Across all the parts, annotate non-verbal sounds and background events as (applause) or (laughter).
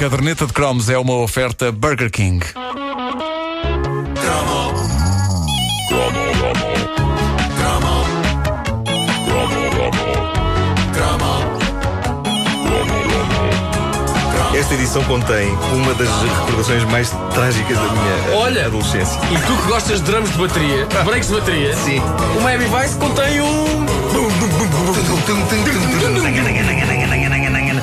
caderneta de cromos é uma oferta Burger King. Esta edição contém uma das recordações mais trágicas da minha eh, Olha. adolescência. E tu que gostas de drums de bateria, breaks de bateria, Sim. o Miami Vice contém um.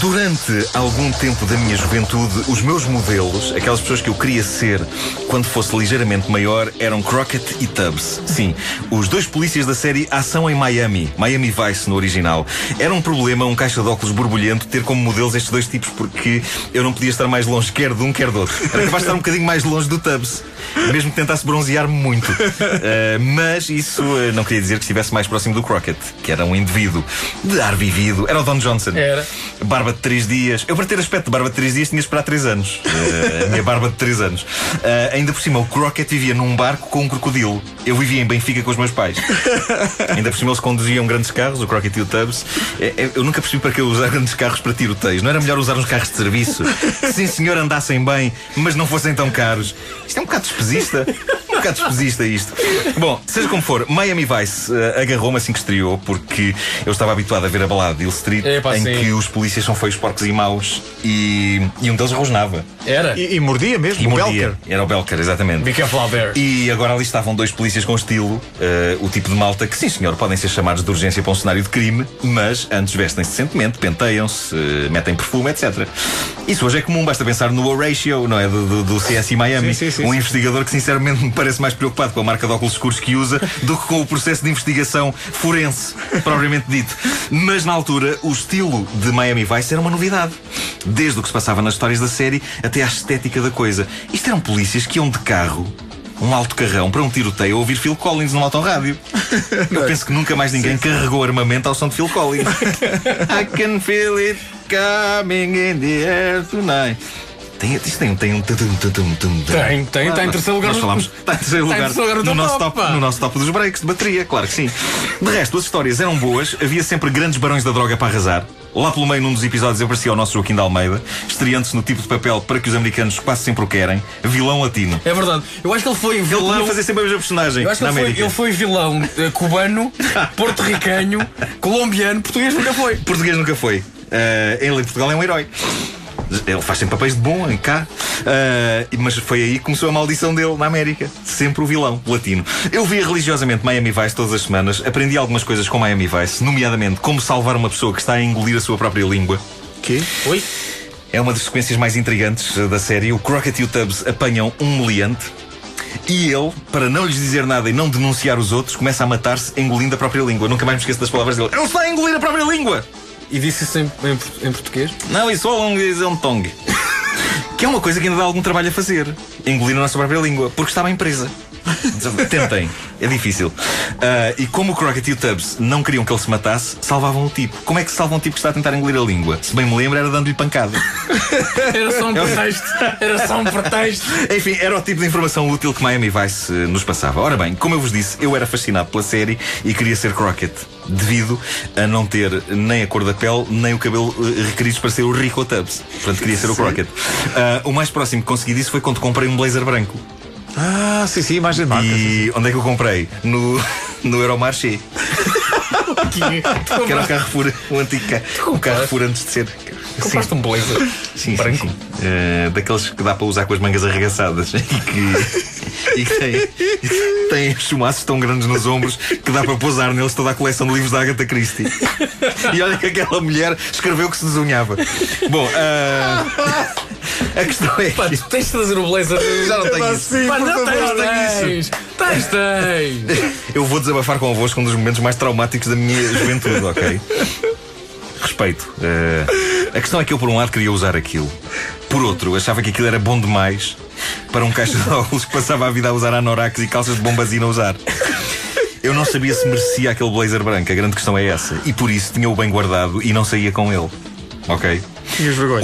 Durante algum tempo da minha juventude, os meus modelos, aquelas pessoas que eu queria ser quando fosse ligeiramente maior, eram Crockett e Tubbs. Sim, os dois polícias da série Ação em Miami, Miami Vice no original. Era um problema, um caixa de óculos borbulhento, ter como modelos estes dois tipos, porque eu não podia estar mais longe quer de um, quer do outro. Era capaz de estar um bocadinho mais longe do Tubbs, mesmo que tentasse bronzear-me muito. Uh, mas isso uh, não queria dizer que estivesse mais próximo do Crockett, que era um indivíduo de ar vivido. Era o Don Johnson. Era. Barba de 3 dias. Eu, para ter aspecto de barba de 3 dias, tinha de esperar 3 anos. Uh, (laughs) a minha barba de 3 anos. Uh, ainda por cima, o Crockett vivia num barco com um crocodilo. Eu vivia em Benfica com os meus pais. (laughs) ainda por cima, eles conduziam grandes carros, o Crockett e o Tubbs. É, Eu nunca percebi para que eu usar (laughs) grandes carros para tiroteios. Não era melhor usar uns carros de serviço? Que sim, senhor, andassem bem, mas não fossem tão caros. Isto é um bocado despesista. Bocado despesista isto. Bom, seja como for, Miami Vice uh, agarrou-me assim que estreou, porque eu estava habituado a ver a balada de Hill Street, Epá, em sim. que os polícias são feios, porcos e maus, e, e um deles rosnava. Era. E, e mordia mesmo, E o mordia. Belker. Era o Belker, exatamente. Be careful out there. E agora ali estavam dois polícias com estilo, eh, o tipo de malta que, sim senhor, podem ser chamados de urgência para um cenário de crime, mas antes vestem-se decentemente, penteiam-se, eh, metem perfume, etc. Isso hoje é comum, basta pensar no Horatio, não é? Do, do, do CSI Miami. Sim, sim, sim, um sim. investigador que, sinceramente, me parece mais preocupado com a marca de óculos escuros que usa do que com o processo de investigação forense, propriamente dito. Mas na altura, o estilo de Miami Vice era uma novidade. Desde o que se passava nas histórias da série até à estética da coisa. Isto eram polícias que iam de carro. Um alto carrão para um tiroteio a ouvir Phil Collins num autorrádio. (laughs) Eu penso que nunca mais ninguém carregou armamento ao som de Phil Collins. (laughs) I can feel it coming in the air tonight. Tem, isto tem, tem um. Tem, tem, está em terceiro lugar Nós falámos. Está em terceiro lugar, no nosso top, no nosso top dos breaks de bateria, claro que sim. De resto, as histórias eram boas, havia sempre grandes barões da droga para arrasar. Lá pelo meio, num dos episódios, aparecia o nosso Joaquim de Almeida, estreando-se no tipo de papel para que os americanos quase sempre o querem, vilão latino. É verdade. Eu acho que ele foi Ele vilão. podia fazer sempre a mesma personagem Eu acho que na ele foi, ele foi vilão eh, cubano, (laughs) porto-ricanho, colombiano, português nunca foi. Português nunca foi. Eh, ele em Portugal é um herói. Ele faz sempre papéis de bom em cá. Eh, mas foi aí que começou a maldição dele na América. Sempre o vilão latino. Eu via religiosamente Miami Vice todas as semanas. Aprendi algumas coisas com Miami Vice, nomeadamente como salvar uma pessoa que está a engolir a sua própria língua. Que? Oi? É uma das sequências mais intrigantes da série. O Crockett e o Tubbs apanham um meliante. E ele, para não lhes dizer nada e não denunciar os outros, começa a matar-se engolindo a própria língua. Nunca mais me esqueço das palavras dele. Ele está a engolir a própria língua! E disse isso em, em, em português? Não, isso é um um tongue. (laughs) Que é uma coisa que ainda dá algum trabalho a fazer. Engolir a nossa própria língua, porque está bem presa. (laughs) Tentem, é difícil. Ah, e como o Crockett e o Tubbs não queriam que ele se matasse, salvavam o tipo. Como é que se salva um tipo que está a tentar engolir a língua? Se bem me lembro, era dando-lhe pancada. (laughs) Era só um pretexto. Era só um pretexto. Enfim, era o tipo de informação útil que Miami Vice eh, nos passava. Ora bem, como eu vos disse, eu era fascinado pela série e queria ser Crockett, devido a não ter nem a cor da pele, nem o cabelo eh, requeridos para ser o Rico Tubbs. Portanto, queria ser o Crockett. Ah, o mais próximo que consegui disso foi quando comprei um blazer branco. Ah, sim, sim, imagem de marca. sim, E onde é que eu comprei? No, no Euromarché, que (laughs) era o Carrefour, o antigo ca- o Carrefour antes de ser. Compraste um blazer Sim, sim, branco. sim. Eh, daqueles que dá para usar com as mangas arregaçadas (laughs) e que, e que tem, e tem chumaços tão grandes nos ombros que dá para pousar neles toda a coleção de livros da Agatha Christie. E olha que aquela mulher escreveu que se desunhava. Bom, ah, (laughs) a questão é. Pá, tu tens de trazer o blazer. Já não tenho isso. Pá, não por favor, tens, tens. Tens, tens. Eu vou desabafar convosco um dos momentos mais traumáticos da minha juventude, ok? Respeito. Eh, a questão é que eu, por um lado, queria usar aquilo. Por outro, achava que aquilo era bom demais para um caixa de óculos que passava a vida a usar anoraks e calças de bombazina a usar. Eu não sabia se merecia aquele blazer branco, a grande questão é essa. E por isso tinha-o bem guardado e não saía com ele. Ok?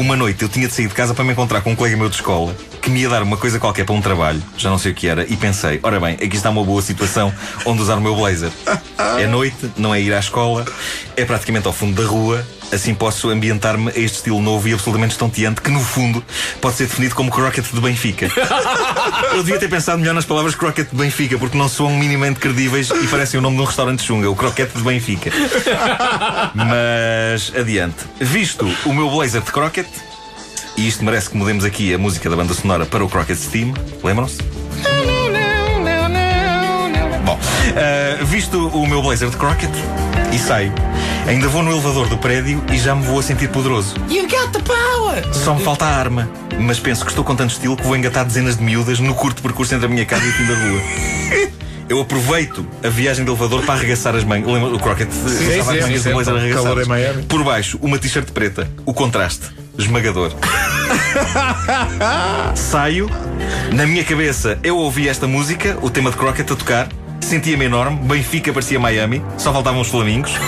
Uma noite eu tinha de sair de casa para me encontrar com um colega meu de escola que me ia dar uma coisa qualquer para um trabalho, já não sei o que era, e pensei: ora bem, aqui está uma boa situação onde usar o meu blazer. É noite, não é ir à escola, é praticamente ao fundo da rua. Assim posso ambientar-me a este estilo novo e absolutamente estonteante que, no fundo, pode ser definido como croquete de Benfica. (laughs) Eu devia ter pensado melhor nas palavras croquete de Benfica, porque não soam minimamente credíveis e parecem o nome de um restaurante chunga, o croquete de Benfica. Mas adiante. Visto o meu blazer de croquete, e isto merece que mudemos aqui a música da banda sonora para o Crockett Steam, lembram-se? Uh, visto o meu blazer de Crockett e saio, ainda vou no elevador do prédio e já me vou a sentir poderoso. You got the power! Só me falta a arma, mas penso que estou com tanto estilo que vou engatar dezenas de miúdas no curto percurso entre a minha casa e o fim da rua. (laughs) Eu aproveito a viagem de elevador para arregaçar as mangas. Lembra o Crockett? Sim, as mangas sim, do blazer arregaçadas. Miami. Por baixo, uma t-shirt preta. O contraste. Esmagador. (laughs) Saio. Na minha cabeça, eu ouvi esta música, o tema de Crockett a tocar. Sentia-me enorme. Benfica parecia Miami. Só faltavam os flamingos. (laughs)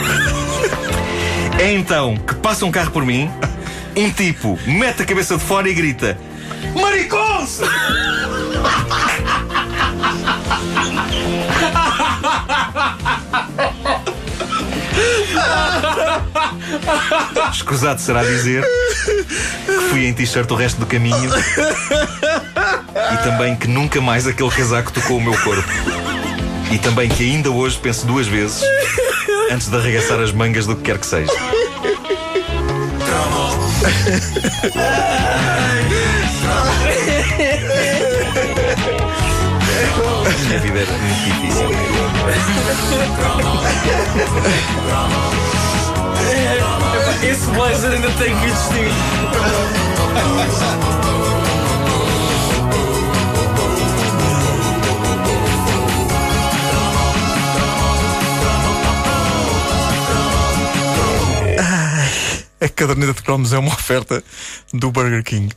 É então que passa um carro por mim. Um tipo mete a cabeça de fora e grita: Maricons! Escusado será dizer que fui em t-shirt o resto do caminho e também que nunca mais aquele casaco tocou o meu corpo. E também que ainda hoje penso duas vezes antes de arregaçar as mangas do que quer que seja. A minha vida era muito difícil. Esse blazer ainda tem que existir. A caderneta de cromos é uma oferta do Burger King.